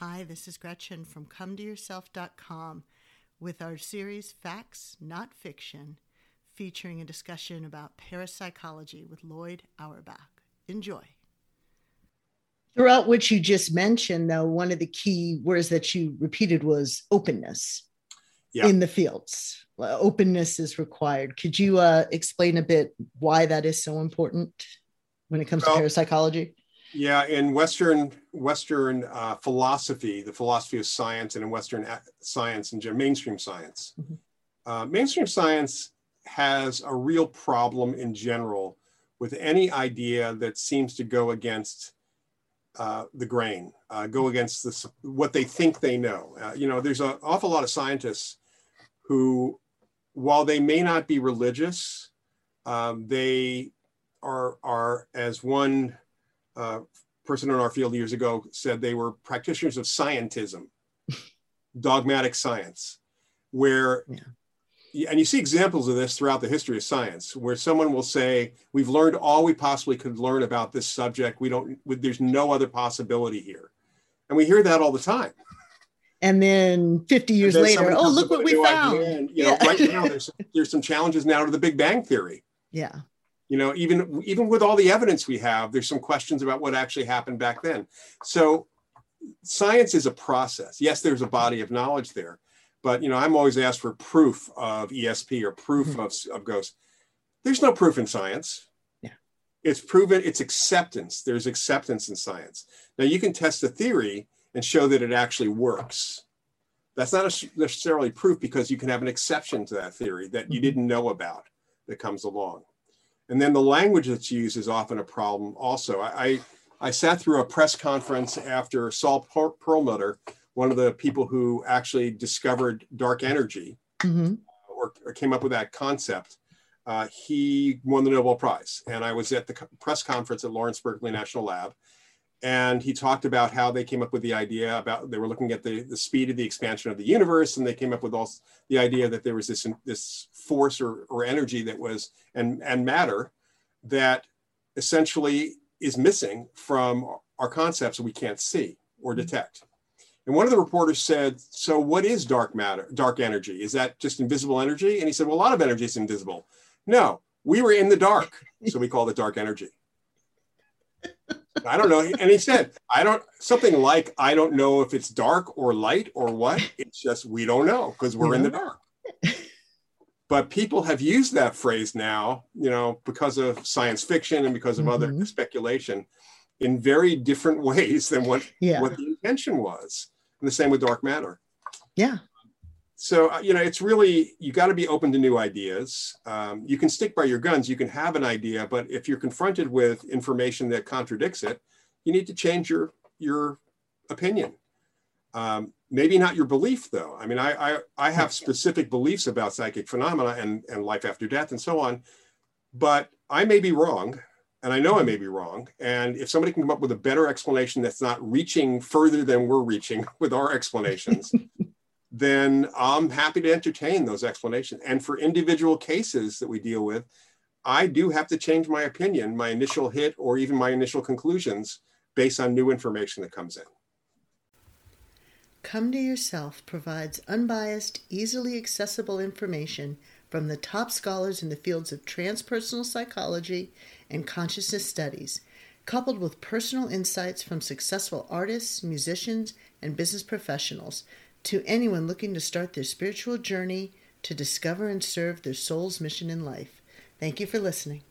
Hi, this is Gretchen from ComeToYourself.com with our series Facts, Not Fiction, featuring a discussion about parapsychology with Loyd Auerbach. Enjoy. Throughout what you just mentioned, though, one of the key words that you repeated was openness yeah. in the fields. openness is required. Could you uh, explain a bit why that is so important when it comes well, to parapsychology? Yeah, in Western Western uh, philosophy, the philosophy of science, and in Western science and mainstream science, mm-hmm. uh, mainstream science has a real problem in general with any idea that seems to go against uh, the grain, uh, go against this, what they think they know. Uh, you know, there's an awful lot of scientists who, while they may not be religious, um, they are are as one uh, person in our field years ago said they were practitioners of scientism, dogmatic science, where, yeah. and you see examples of this throughout the history of science, where someone will say, "We've learned all we possibly could learn about this subject. We don't. There's no other possibility here," and we hear that all the time. And then 50 years later, oh, look what we found. And, you know, yeah. right now there's there's some challenges now to the Big Bang theory. Yeah you know even even with all the evidence we have there's some questions about what actually happened back then. So science is a process. Yes there's a body of knowledge there but you know i'm always asked for proof of esp or proof mm-hmm. of, of ghosts. There's no proof in science. Yeah. it's proven it's acceptance. There's acceptance in science. Now you can test a theory and show that it actually works. That's not necessarily proof because you can have an exception to that theory that you mm-hmm. didn't know about that comes along and then the language that's used is often a problem also. I, I, I sat through a press conference after Saul Perlmutter, one of the people who actually discovered dark energy mm-hmm. or, or, came up with that concept. Uh, he won the Nobel Prize. And I was at the press conference at Lawrence Berkeley National Lab and he talked about how they came up with the idea about they were looking at the, the speed of the expansion of the universe and they came up with all the idea that there was this this force or, or energy that was and and matter that essentially is missing from our concepts that we can't see or mm-hmm. detect. And one of the reporters said so what is dark matter dark energy? Is that just invisible energy? And he said well a lot of energy is invisible. No we were in the dark so we call it dark energy I don't know. And he said, I don't, something like, I don't know if it's dark or light or what. It's just, we don't know because we're in the dark. But people have used that phrase now, you know, because of science fiction and because of mm-hmm. other speculation in very different ways than what, yeah. what the intention was. And the same with dark matter. Yeah so uh, you know it's really you got to be open to new ideas. Um, you can stick by your guns you can have an idea but if you're confronted with information that contradicts it you need to change your your opinion. Um, maybe not your belief though. I mean I, I i have specific beliefs about psychic phenomena and and life after death and so on but i may be wrong and i know i may be wrong and if somebody can come up with a better explanation that's not reaching further than we're reaching with our explanations then I'm happy to entertain those explanations. And for individual cases that we deal with, I do have to change my opinion, my initial hit, or even my initial conclusions based on new information that comes in. Come to Yourself provides unbiased, easily accessible information from the top scholars in the fields of transpersonal psychology and consciousness studies, coupled with personal insights from successful artists, musicians, and business professionals to anyone looking to start their spiritual journey to discover and serve their soul's mission in life. Thank you for listening.